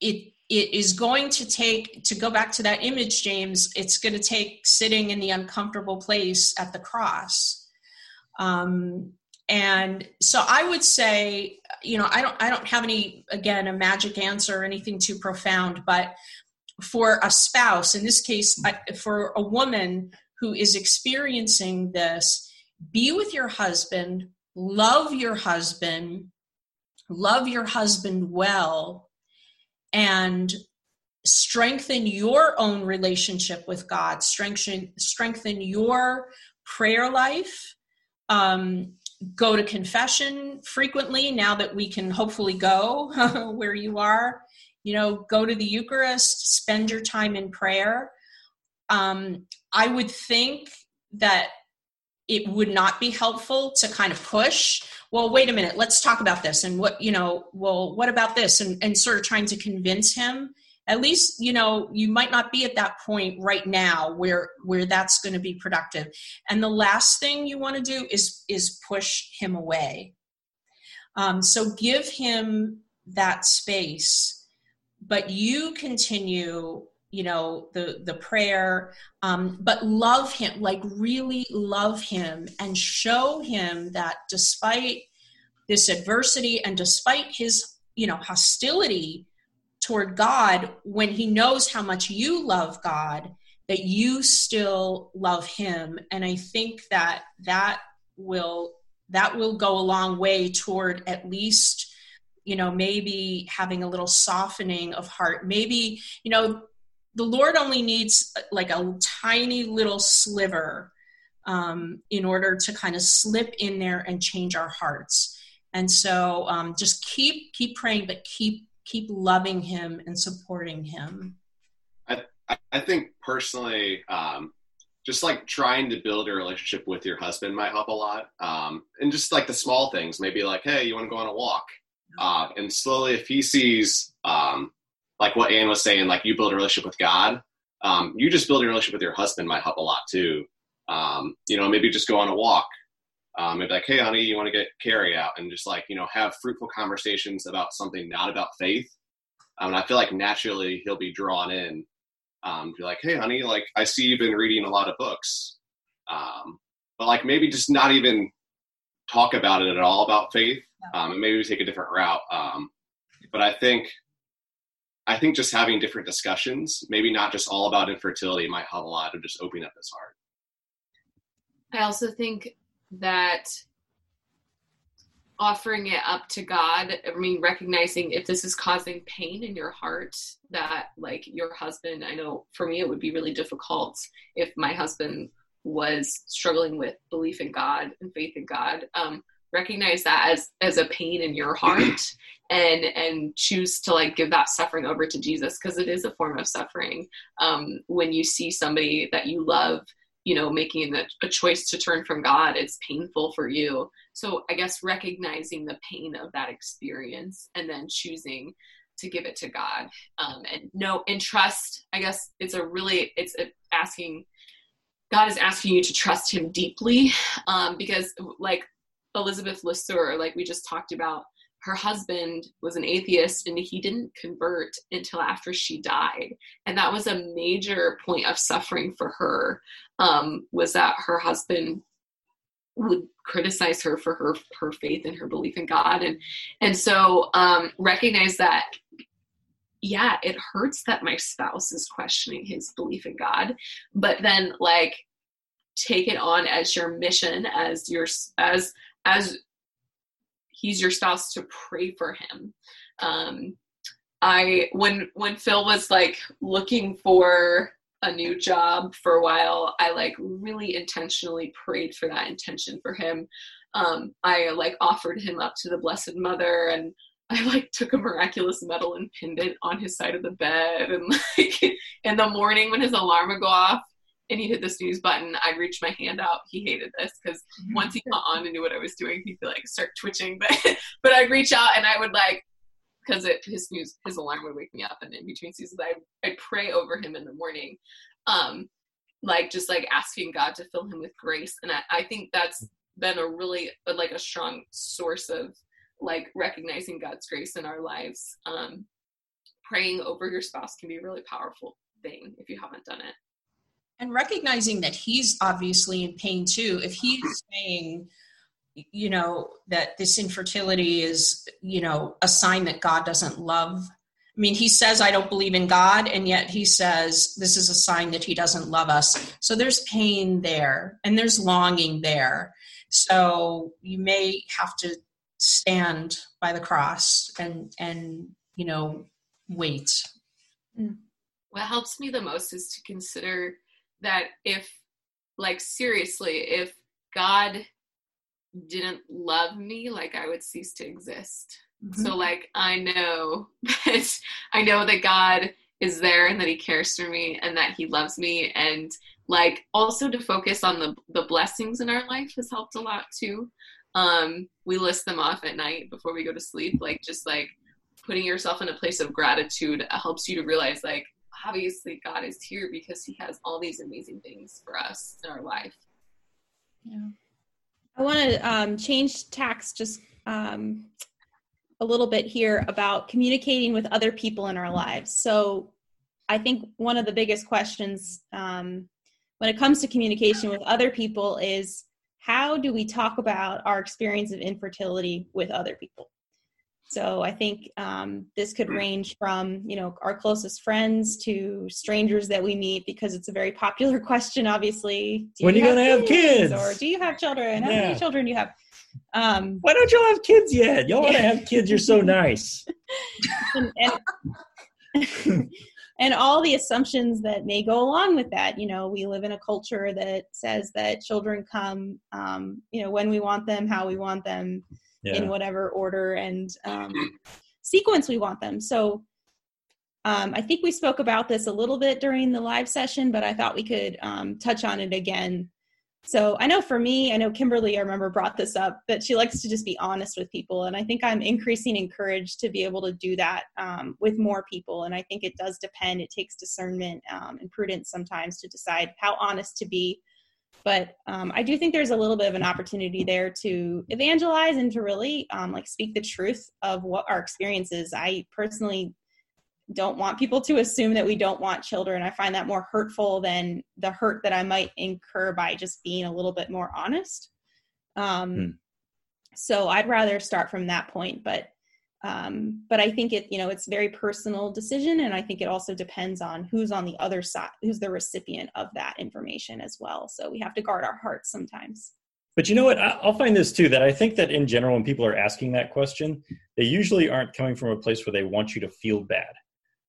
Speaker 3: it it is going to take to go back to that image james it's going to take sitting in the uncomfortable place at the cross um, and so i would say you know i don't i don't have any again a magic answer or anything too profound but for a spouse, in this case, for a woman who is experiencing this, be with your husband, love your husband, love your husband well, and strengthen your own relationship with God, strengthen, strengthen your prayer life. Um, go to confession frequently now that we can hopefully go <laughs> where you are you know go to the eucharist spend your time in prayer. Um, I would think that it would not be helpful to kind of push well wait a minute let's talk about this and what you know well what about this? And, and sort of trying to convince him. At least you know you might not be at that point right now where where that's going to be productive. And the last thing you want to do is is push him away. Um, so give him that space but you continue you know the the prayer um, but love him like really love him and show him that despite this adversity and despite his you know hostility toward god when he knows how much you love god that you still love him. And i think that that will that will go a long way toward at least you know maybe having a little softening of heart maybe you know the Lord only needs like a tiny little sliver um, in order to kind of slip in there and change our hearts. And so um, just keep keep praying, but keep keep loving Him and supporting Him.
Speaker 6: I I think personally, um, just like trying to build a relationship with your husband might help a lot, um, and just like the small things, maybe like, hey, you want to go on a walk, uh, and slowly, if he sees um, like what Anne was saying, like you build a relationship with God. Um, you just building a relationship with your husband might help a lot too. Um, you know, maybe just go on a walk. Um, maybe like, hey, honey, you want to get Carrie out and just like, you know, have fruitful conversations about something not about faith. Um, and I feel like naturally he'll be drawn in. Um, be like, hey, honey, like I see you've been reading a lot of books. Um, but like maybe just not even talk about it at all about faith. Um, and maybe we take a different route. Um, but I think I think just having different discussions, maybe not just all about infertility, might help a lot of just opening up this heart.
Speaker 5: I also think that offering it up to God, I mean, recognizing if this is causing pain in your heart, that like your husband, I know for me it would be really difficult if my husband was struggling with belief in God and faith in God. Um, recognize that as as a pain in your heart <clears throat> and and choose to like give that suffering over to jesus because it is a form of suffering um, when you see somebody that you love you know making a, a choice to turn from god it's painful for you so i guess recognizing the pain of that experience and then choosing to give it to god um, and no and trust i guess it's a really it's a, asking god is asking you to trust him deeply um, because like Elisabeth Leseur, like we just talked about, her husband was an atheist and he didn't convert until after she died. And that was a major point of suffering for her, um, was that her husband would criticize her for her her faith and her belief in God. And and so um recognize that yeah, it hurts that my spouse is questioning his belief in God, but then like take it on as your mission as your as as he's your spouse to pray for him. Um i when when phil was like looking for a new job for a while i like really intentionally prayed for that intention for him. Um i like offered him up to the blessed mother and <laughs> I like took a miraculous medal and pinned it on his side of the bed and like <laughs> in the morning when his alarm would go off and he hit the snooze button, I'd reach my hand out. He hated this because once he got on and knew what I was doing, he'd be like start twitching. <laughs> But but I'd reach out and I would like because it his snooze his alarm would wake me up, and in between seasons, I I'd pray over him in the morning, um, like just like asking God to fill him with grace, and I, I think that's been a really like a strong source of like recognizing God's grace in our lives. Um, praying over your spouse can be a really powerful thing if you haven't done it.
Speaker 3: And recognizing that he's obviously in pain too if he's saying you know that this infertility is you know a sign that god doesn't love. I mean he says i don't believe in god and yet he says this is a sign that he doesn't love us. So there's pain there and there's longing there. So you may have to stand by the cross and and you know wait.
Speaker 5: What helps me the most is to consider that if like seriously if god didn't love me like i would cease to exist. Mm-hmm. so like i know <laughs> that i know that god is there and that he cares for me and that he loves me. And like also to focus on the the blessings in our life has helped a lot too um we list them off at night before we go to sleep like just like putting yourself in a place of gratitude helps you to realize like obviously god is here because he has all these amazing things for us in our life.
Speaker 1: Yeah. I want to um, change tacks just um, a little bit here about communicating with other people in our lives. So i think one of the biggest questions um, when it comes to communication with other people is how do we talk about our experience of infertility with other people? So i think um, this could range from you know our closest friends to strangers that we meet because it's a very popular <laughs> question obviously.
Speaker 2: When you are you gonna have kids?
Speaker 1: Or do you have children? How yeah. many children do you have?
Speaker 2: Um, why don't y'all have kids yet? Y'all want to have kids you're so <laughs> nice. And,
Speaker 1: and <laughs> and all the assumptions that may go along with that you know we live in a culture that says that children come um, you know when we want them how we want them yeah. in whatever order and um, sequence we want them so um, i think we spoke about this a little bit during the live session but i thought we could um, touch on it again so I know for me, I know Kimberly, I remember brought this up that she likes to just be honest with people. And I think I'm increasing encouraged to be able to do that um, with more people. And I think it does depend, it takes discernment um, and prudence sometimes to decide how honest to be. But um, I do think there's a little bit of an opportunity there to evangelize and to really um, like speak the truth of what our experience is. I personally don't want people to assume that we don't want children. I find that more hurtful than the hurt that I might incur by just being a little bit more honest. Um, hmm. So I'd rather start from that point, but um, but I think it you know it's very personal decision, and I think it also depends on who's on the other side, who's the recipient of that information as well. So we have to guard our hearts sometimes.
Speaker 2: But you know what? I'll find this too that I think that in general, when people are asking that question, they usually aren't coming from a place where they want you to feel bad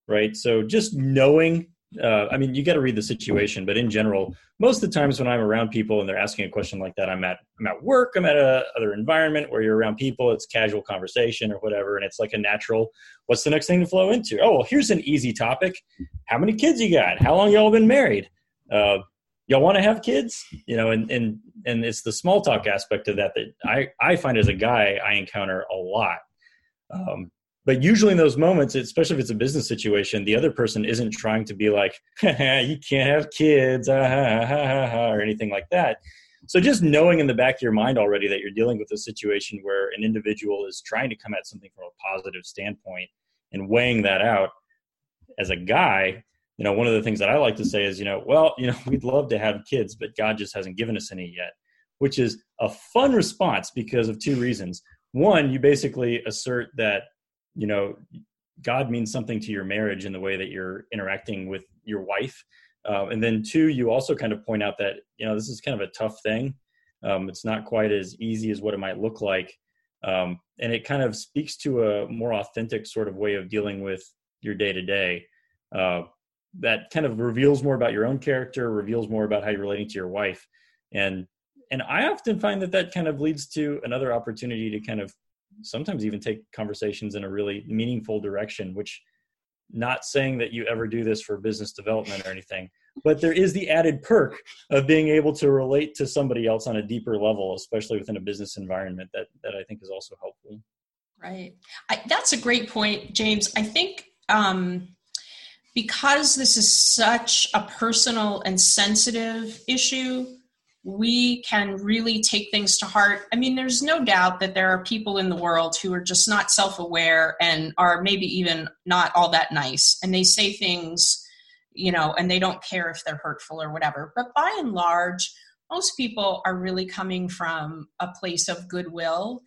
Speaker 2: right? So just knowing, uh, I mean, you got to read the situation, but in general, most of the times when I'm around people and they're asking a question like that, I'm at I'm at work, I'm at a other environment where you're around people, it's casual conversation or whatever, and it's like a natural. What's the next thing to flow into? Oh, well, here's an easy topic. How many kids you got? How long y'all been married? Uh, y'all want to have kids you know and and and it's the small talk aspect of that that i i find as a guy i encounter a lot um, but usually in those moments especially if it's a business situation the other person isn't trying to be like <laughs> you can't have kids ah, or anything like that. So just knowing in the back of your mind already that you're dealing with a situation where an individual is trying to come at something from a positive standpoint and weighing that out as a guy you know one of the things that i like to say is you know well you know <laughs> we'd love to have kids but god just hasn't given us any yet which is a fun response because of two reasons. One you basically assert that you know god means something to your marriage in the way that you're interacting with your wife. Uh, and then two you also kind of point out that you know this is kind of a tough thing. Um, it's not quite as easy as what it might look like. Um, and it kind of speaks to a more authentic sort of way of dealing with your day to day that kind of reveals more about your own character reveals more about how you're relating to your wife. And and i often find that that kind of leads to another opportunity to kind of sometimes even take conversations in a really meaningful direction which not saying that you ever do this for business development or anything but there is the added perk of being able to relate to somebody else on a deeper level especially within a business environment that that i think is also helpful.
Speaker 3: Right. I, that's a great point james. I think um, because this is such a personal and sensitive issue we can really take things to heart. I mean, there's no doubt that there are people in the world who are just not self aware and are maybe even not all that nice. And they say things, you know, and they don't care if they're hurtful or whatever. But by and large, most people are really coming from a place of goodwill.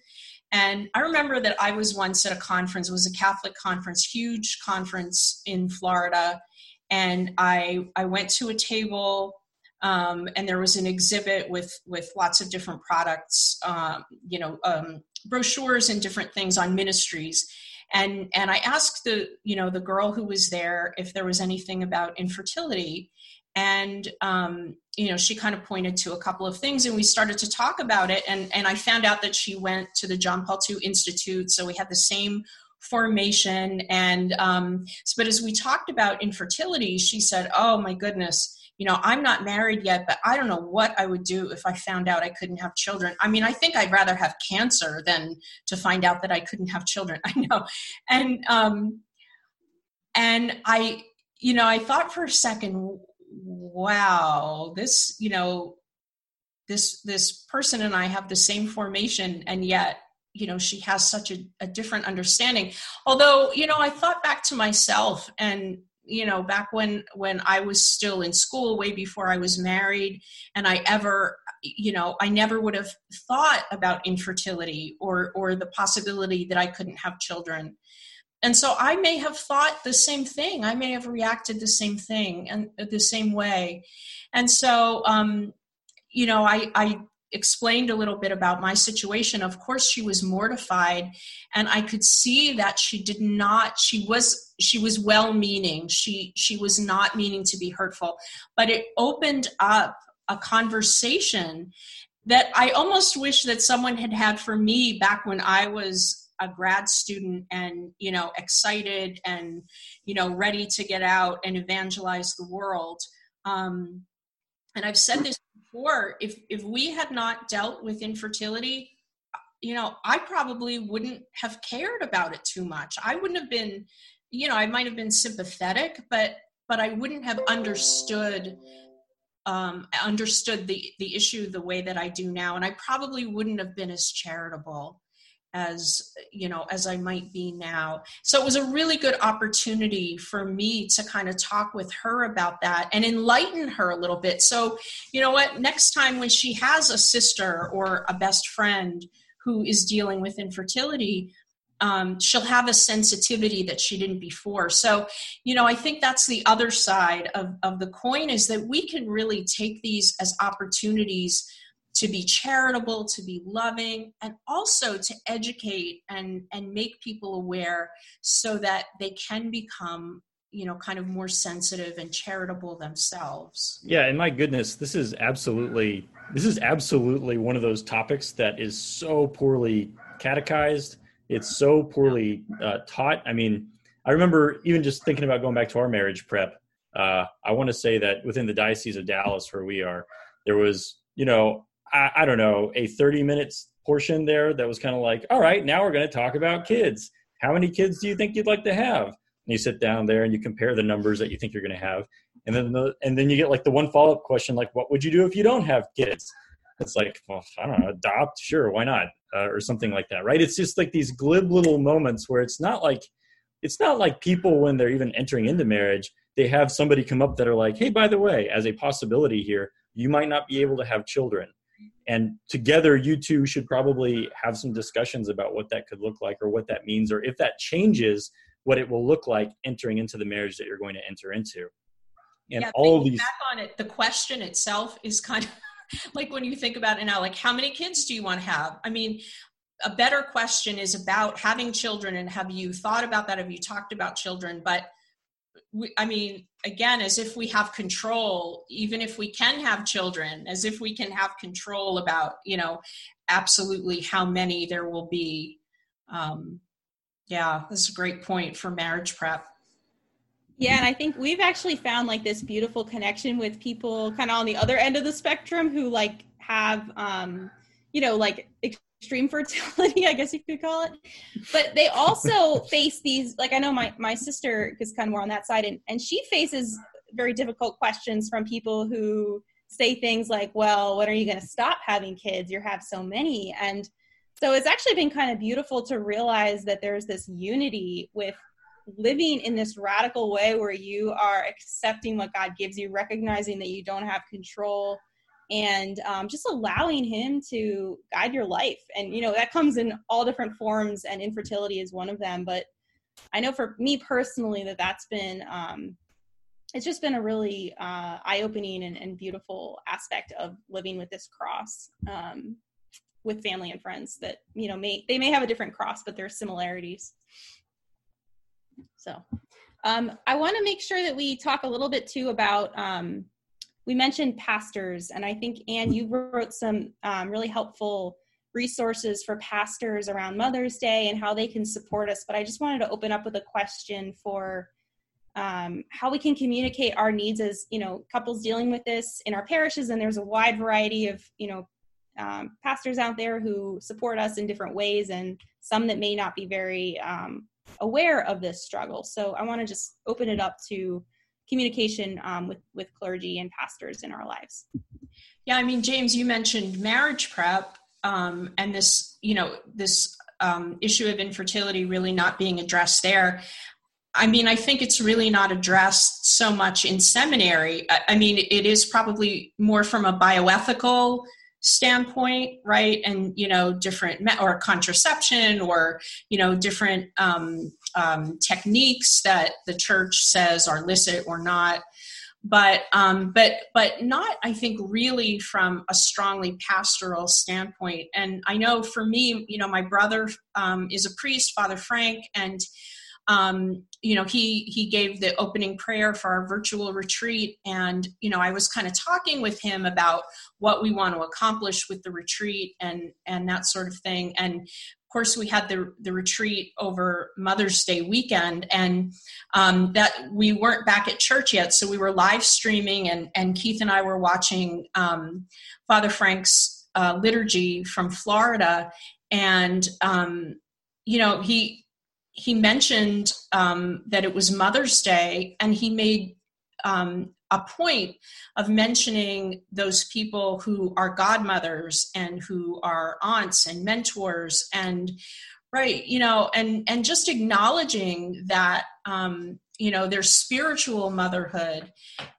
Speaker 3: And I remember that I was once at a conference, it was a Catholic conference, huge conference in Florida. And I, I went to a table um, and there was an exhibit with with lots of different products, um, you know, um, brochures and different things on ministries. And and I asked the you know the girl who was there if there was anything about infertility, and um, you know she kind of pointed to a couple of things, and we started to talk about it. And and I found out that she went to the John Paul II Institute, so we had the same formation and um, but as we talked about infertility she said oh my goodness you know i'm not married yet but i don't know what i would do if i found out i couldn't have children. I mean i think i'd rather have cancer than to find out that i couldn't have children <laughs> i know. And um and i you know i thought for a second wow this you know this this person and i have the same formation and yet you know she has such a, a different understanding. Although you know i thought back to myself and you know back when when i was still in school way before i was married and i ever you know i never would have thought about infertility or or the possibility that i couldn't have children. And so i may have thought the same thing. I may have reacted the same thing and the same way. And so um you know i i explained a little bit about my situation of course she was mortified and i could see that she did not she was she was well meaning she she was not meaning to be hurtful. But it opened up a conversation that i almost wish that someone had had for me back when i was a grad student and you know excited and you know ready to get out and evangelize the world. Um, and i've said this before if if we had not dealt with infertility you know i probably wouldn't have cared about it too much. I wouldn't have been you know i might have been sympathetic but but i wouldn't have understood um, understood the the issue the way that i do now and i probably wouldn't have been as charitable as you know as i might be now. So it was a really good opportunity for me to kind of talk with her about that and enlighten her a little bit. So you know what? Next time when she has a sister or a best friend who is dealing with infertility um, she'll have a sensitivity that she didn't before. So you know i think that's the other side of, of the coin is that we can really take these as opportunities to be charitable, to be loving, and also to educate and, and make people aware so that they can become you know kind of more sensitive and charitable themselves.
Speaker 2: Yeah and my goodness this is absolutely this is absolutely one of those topics that is so poorly catechized. It's so poorly uh, taught. I mean i remember even just thinking about going back to our marriage prep uh, i want to say that within the diocese of dallas where we are there was you know I, I don't know, a 30 minutes portion there that was kind of like, all right, now we're going to talk about kids. How many kids do you think you'd like to have? And you sit down there and you compare the numbers that you think you're going to have. And then, the, and then you get like the one follow up question, like, what would you do if you don't have kids? It's like, well, I don't know, adopt, sure, why not, uh, or something like that, right? It's just like these glib little moments where it's not like, it's not like people when they're even entering into marriage, they have somebody come up that are like, hey, by the way, as a possibility here, you might not be able to have children and together you two should probably have some discussions about what that could look like or what that means or if that changes what it will look like entering into the marriage that you're going to enter into.
Speaker 3: And yeah, all these back on it the question itself is kind of <laughs> like when you think about it now like how many kids do you want to have? I mean a better question is about having children and have you thought about that? Have you talked about children? But we, I mean, again, as if we have control, even if we can have children, as if we can have control about, you know, absolutely how many there will be. Um, yeah, that's a great point for marriage prep.
Speaker 1: Yeah, and I think we've actually found like this beautiful connection with people kind of on the other end of the spectrum who like have, um, you know, like extreme fertility, <laughs> I guess you could call it. But they also <laughs> face these, like I know my, my sister is kind of more on that side, and, and she faces very difficult questions from people who say things like, well, when are you going to stop having kids? You have so many. And so it's actually been kind of beautiful to realize that there's this unity with living in this radical way where you are accepting what God gives you, recognizing that you don't have control and um, just allowing him to guide your life. And you know that comes in all different forms and infertility is one of them. But i know for me personally that that's been um, it's just been a really uh, eye-opening and, and, beautiful aspect of living with this cross um, with family and friends that you know may they may have a different cross but there's similarities. So um, i want to make sure that we talk a little bit too about um, we mentioned pastors, and I think Anne, you wrote some um, really helpful resources for pastors around Mother's Day and how they can support us. But I just wanted to open up with a question for um, how we can communicate our needs as you know couples dealing with this in our parishes. And there's a wide variety of you know um, pastors out there who support us in different ways, and some that may not be very um, aware of this struggle. So I want to just open it up to communication um, with with clergy and pastors in our lives.
Speaker 3: Yeah, I mean, James, you mentioned marriage prep, um, and this, you know, this um, issue of infertility really not being addressed there. I mean, I think it's really not addressed so much in seminary. I, mean, it is probably more from a bioethical standpoint right and you know different or contraception or you know different um, um, techniques that the church says are licit or not. But um, but but not i think really from a strongly pastoral standpoint. And i know for me you know my brother um, is a priest father frank and um, you know he he gave the opening prayer for our virtual retreat. And you know i was kind of talking with him about what we want to accomplish with the retreat and and that sort of thing. And course we had the the retreat over mother's day weekend and um, that we weren't back at church yet so we were live streaming and and keith and i were watching um, father frank's uh, liturgy from florida and um, you know he he mentioned um, that it was Mother's Day, and he made um, a point of mentioning those people who are godmothers and who are aunts and mentors and right you know and and just acknowledging that um, you know their spiritual motherhood.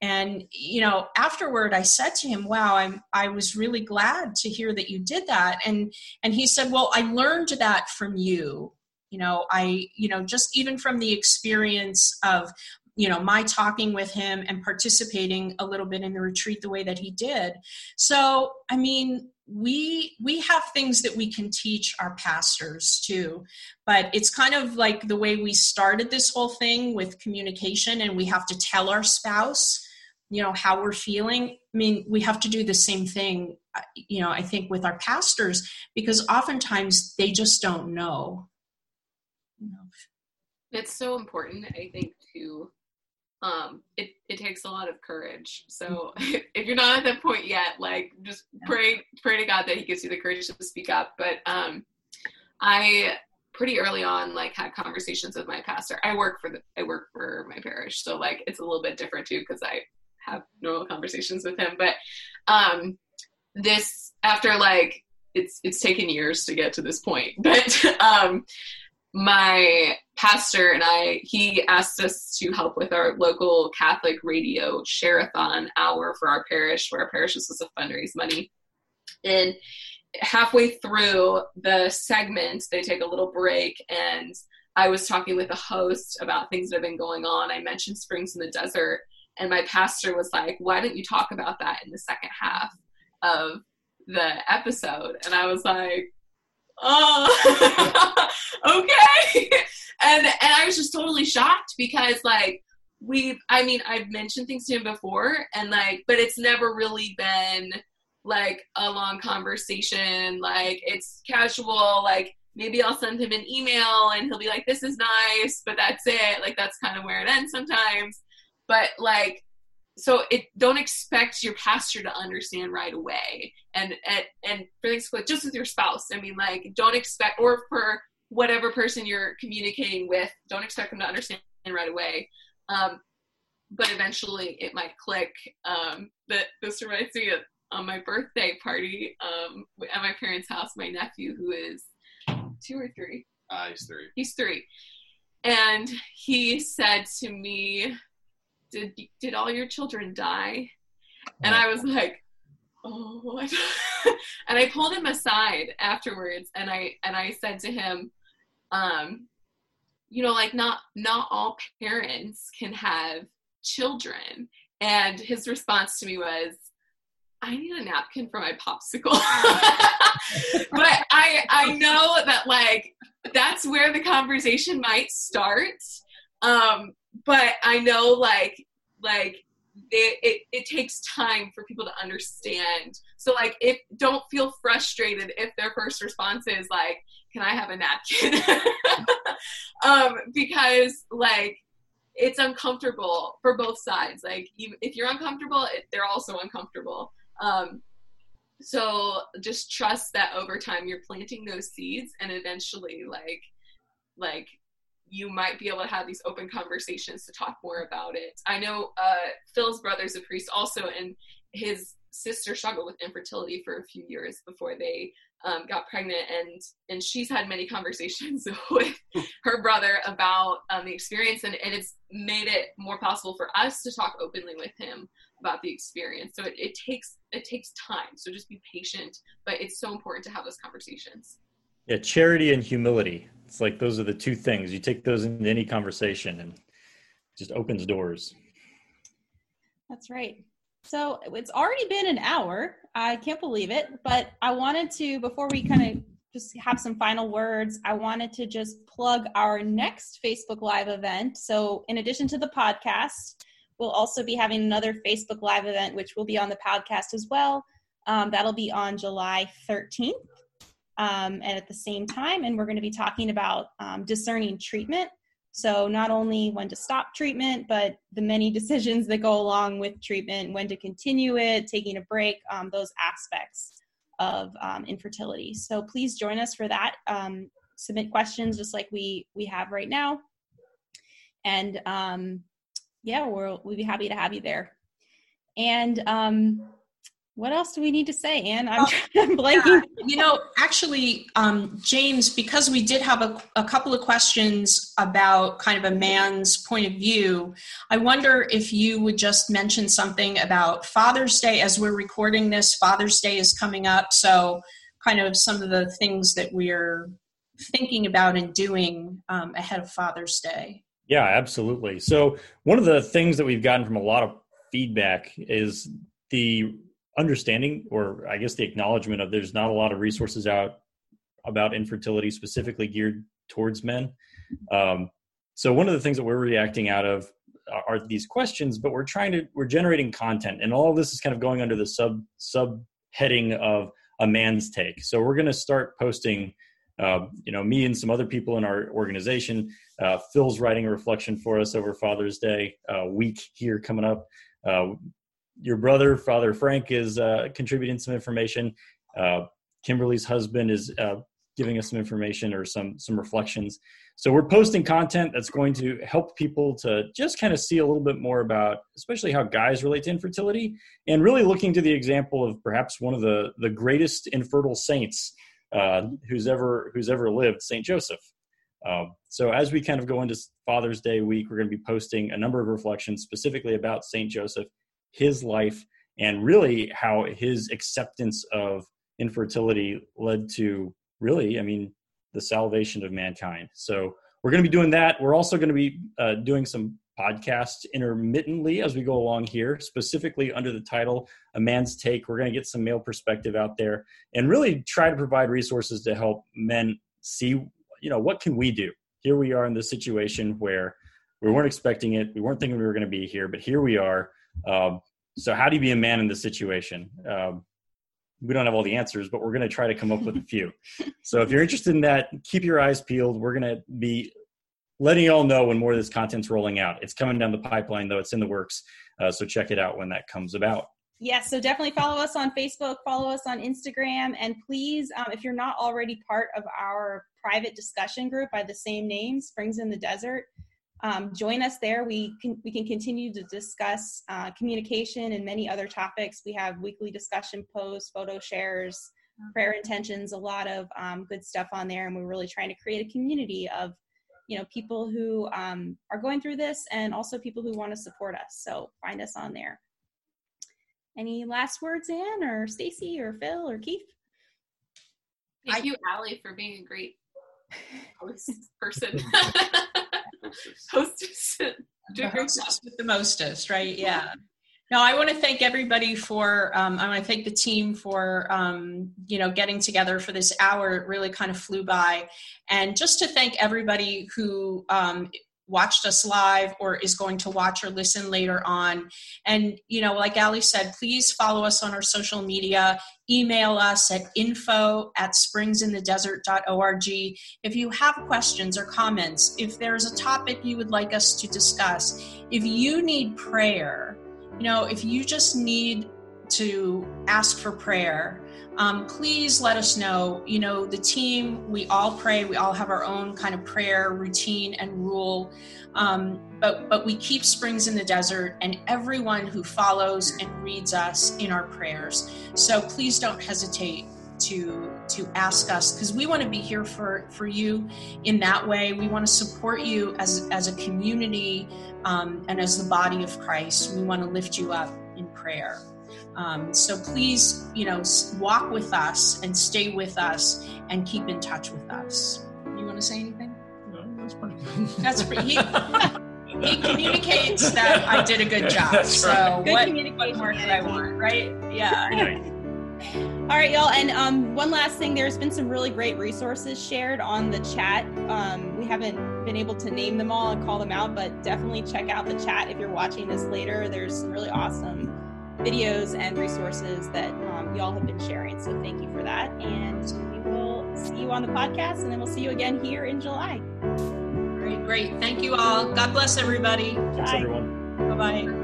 Speaker 3: And you know afterward i said to him wow i'm i was really glad to hear that you did that. And and he said well i learned that from you. You know i you know just even from the experience of you know my talking with him and participating a little bit in the retreat the way that he did. So i mean we we have things that we can teach our pastors too but it's kind of like the way we started this whole thing with communication and we have to tell our spouse you know how we're feeling. I mean we have to do the same thing you know i think with our pastors because oftentimes they just don't know.
Speaker 5: It's so important, I think, to um it it takes a lot of courage. So <laughs> if you're not at that point yet, like just pray pray to God that he gives you the courage to speak up. But um I pretty early on like had conversations with my pastor. I work for the I work for my parish, so like it's a little bit different too because I have normal conversations with him. But um this after like it's it's taken years to get to this point. <laughs> But um my pastor and I, he asked us to help with our local Catholic radio share-a-thon hour for our parish, where our parish is supposed to fundraise money. And halfway through the segment, they take a little break, and I was talking with the host about things that have been going on. I mentioned Springs in the Desert, and my pastor was like, "Why don't you talk about that in the second half of the episode?" And I was like, oh, <laughs> okay. and and I was just totally shocked because like we've I mean I've mentioned things to him before and like but it's never really been like a long conversation. Like it's casual. Like maybe I'll send him an email and he'll be like this is nice but that's it. Like that's kind of where it ends sometimes. But like so it don't expect your pastor to understand right away. And and and for things like just with your spouse i mean like don't expect or for whatever person you're communicating with don't expect them to understand right away. Um, but eventually it might click. Um, but this reminds me of on my birthday party um, at my parents house my nephew who is two or three?
Speaker 6: Uh, he's three.
Speaker 5: He's three. And he said to me did did all your children die? And I was like, oh, <laughs> and I pulled him aside afterwards, and I and I said to him, um, you know, like not not all parents can have children. And his response to me was, I need a napkin for my popsicle. <laughs> but I I know that like that's where the conversation might start. Um, but I know like like it, it, it takes time for people to understand. So like, if don't feel frustrated if their first response is like, "Can I have a napkin?" <laughs> um, because like it's uncomfortable for both sides. Like, if you're uncomfortable, it, they're also uncomfortable. Um, so just trust that over time you're planting those seeds, and eventually, like, like you might be able to have these open conversations to talk more about it. I know uh, Phil's brother's a priest also, and his sister struggled with infertility for a few years before they um, got pregnant, and and she's had many conversations <laughs> with her brother about um, the experience, and, and it's made it more possible for us to talk openly with him about the experience. So it, it takes it takes time. So just be patient, but it's so important to have those conversations.
Speaker 2: Yeah, charity and humility. It's like those are the two things. You take those into any conversation and just opens doors.
Speaker 1: That's right. So it's already been an hour. I can't believe it. But I wanted to, before we kind of just have some final words, I wanted to just plug our next Facebook Live event. So, in addition to the podcast, we'll also be having another Facebook Live event, which will be on the podcast as well. Um, that'll be on July 13th um, and at the same time. And we're going to be talking about um, discerning treatment. So, not only when to stop treatment, but the many <laughs> decisions that go along with treatment, when to continue it, taking a break, um, those aspects of um, infertility. So, please join us for that. Um, submit questions just like we we have right now, and um, yeah, we'll we'll be happy to have you there. And um, what else do we need to say, Anne? I'm, <laughs> I'm blanking. Yeah.
Speaker 3: You know, actually, um, James, because we did have a, a, couple of questions about kind of a man's point of view, I wonder if you would just mention something about Father's Day. As we're recording this, Father's Day is coming up. So, kind of some of the things that we're thinking about and doing um, ahead of Father's Day.
Speaker 2: Yeah, absolutely. So, one of the things that we've gotten from a lot of feedback is the understanding or i guess the acknowledgement of there's not a lot of resources out about infertility specifically geared towards men. Um, so one of the things that we're reacting out of are these questions but we're trying to we're generating content and all of this is kind of going under the sub sub heading of a man's take. So we're going to start posting uh, you know me and some other people in our organization uh, phil's writing a reflection for us over father's day uh, week here coming up uh, your brother, Father Frank, is uh, contributing some information. Uh, Kimberly's husband is uh, giving us some information or some some reflections. So we're posting content that's going to help people to just kind of see a little bit more about, especially how guys relate to infertility, and really looking to the example of perhaps one of the the greatest infertile saints uh, who's ever who's ever lived, Saint Joseph. Um, so as we kind of go into Father's Day week, we're going to be posting a number of reflections specifically about Saint Joseph his life and really how his acceptance of infertility led to really, I mean, the salvation of mankind. So we're going to be doing that. We're also going to be uh, doing some podcasts intermittently as we go along here, specifically under the title A Man's Take. We're going to get some male perspective out there and really try to provide resources to help men see, you know, what can we do? Here we are in this situation where we weren't expecting it. We weren't thinking we were going to be here, but here we are. Um, so, how do you be a man in this situation? Um, we don't have all the answers, but we're going to try to come up with a few. <laughs> so, if you're interested in that, keep your eyes peeled. We're going to be letting you all know when more of this content's rolling out. It's coming down the pipeline, though it's in the works. Uh, so, check it out when that comes about.
Speaker 1: Yes, so definitely follow us on Facebook, follow us on Instagram, and please, um, if you're not already part of our private discussion group by the same name, Springs in the Desert, um, join us there. We can we can continue to discuss uh, communication and many other topics. We have weekly discussion posts, photo shares, prayer intentions, a lot of um, good stuff on there, and we're really trying to create a community of you know people who um, are going through this and also people who want to support us. So find us on there. Any last words, Anne or Stacy or Phil or Keith?
Speaker 5: Thank you, Allie, for being a great <laughs> person. <laughs> <laughs> hostess.
Speaker 3: the hostess with the mostest, right? Yeah. No, I want to thank everybody for. Um, I want to thank the team for um, you know getting together for this hour. It really kind of flew by, and just to thank everybody who um, watched us live or is going to watch or listen later on. And, you know, like Ali said, please follow us on our social media, email us at info at springsinthedesert.org. If you have questions or comments, if there's a topic you would like us to discuss, if you need prayer, you know, if you just need to ask for prayer, um, please let us know. You know, the team, we all pray, we all have our own kind of prayer routine and rule. Um, but but we keep springs in the desert and everyone who follows and reads us in our prayers. So please don't hesitate to to ask us because we want to be here for for you in that way. We want to support you as as a community um, and as the body of Christ. We want to lift you up in prayer. Um, so please, you know, walk with us and stay with us and keep in touch with us. You want to say anything?
Speaker 4: No, that's pretty good.
Speaker 3: That's pretty. He, <laughs> he communicates that I did a good job.
Speaker 4: That's
Speaker 3: so
Speaker 4: right.
Speaker 1: Good
Speaker 3: what,
Speaker 1: communication.
Speaker 3: what more could I want, right? Yeah.
Speaker 1: All right, y'all. And um, one last thing, there's been some really great resources shared on the chat. Um, we haven't been able to name them all and call them out, but definitely check out the chat if you're watching this later. There's some really awesome videos and resources that um, y'all have been sharing. So thank you for that. And we will see you on the podcast, and then we'll see you again here in July.
Speaker 3: Great, great. Thank you all. God bless everybody.
Speaker 2: Thanks,
Speaker 1: Bye.
Speaker 2: everyone.
Speaker 3: Bye bye.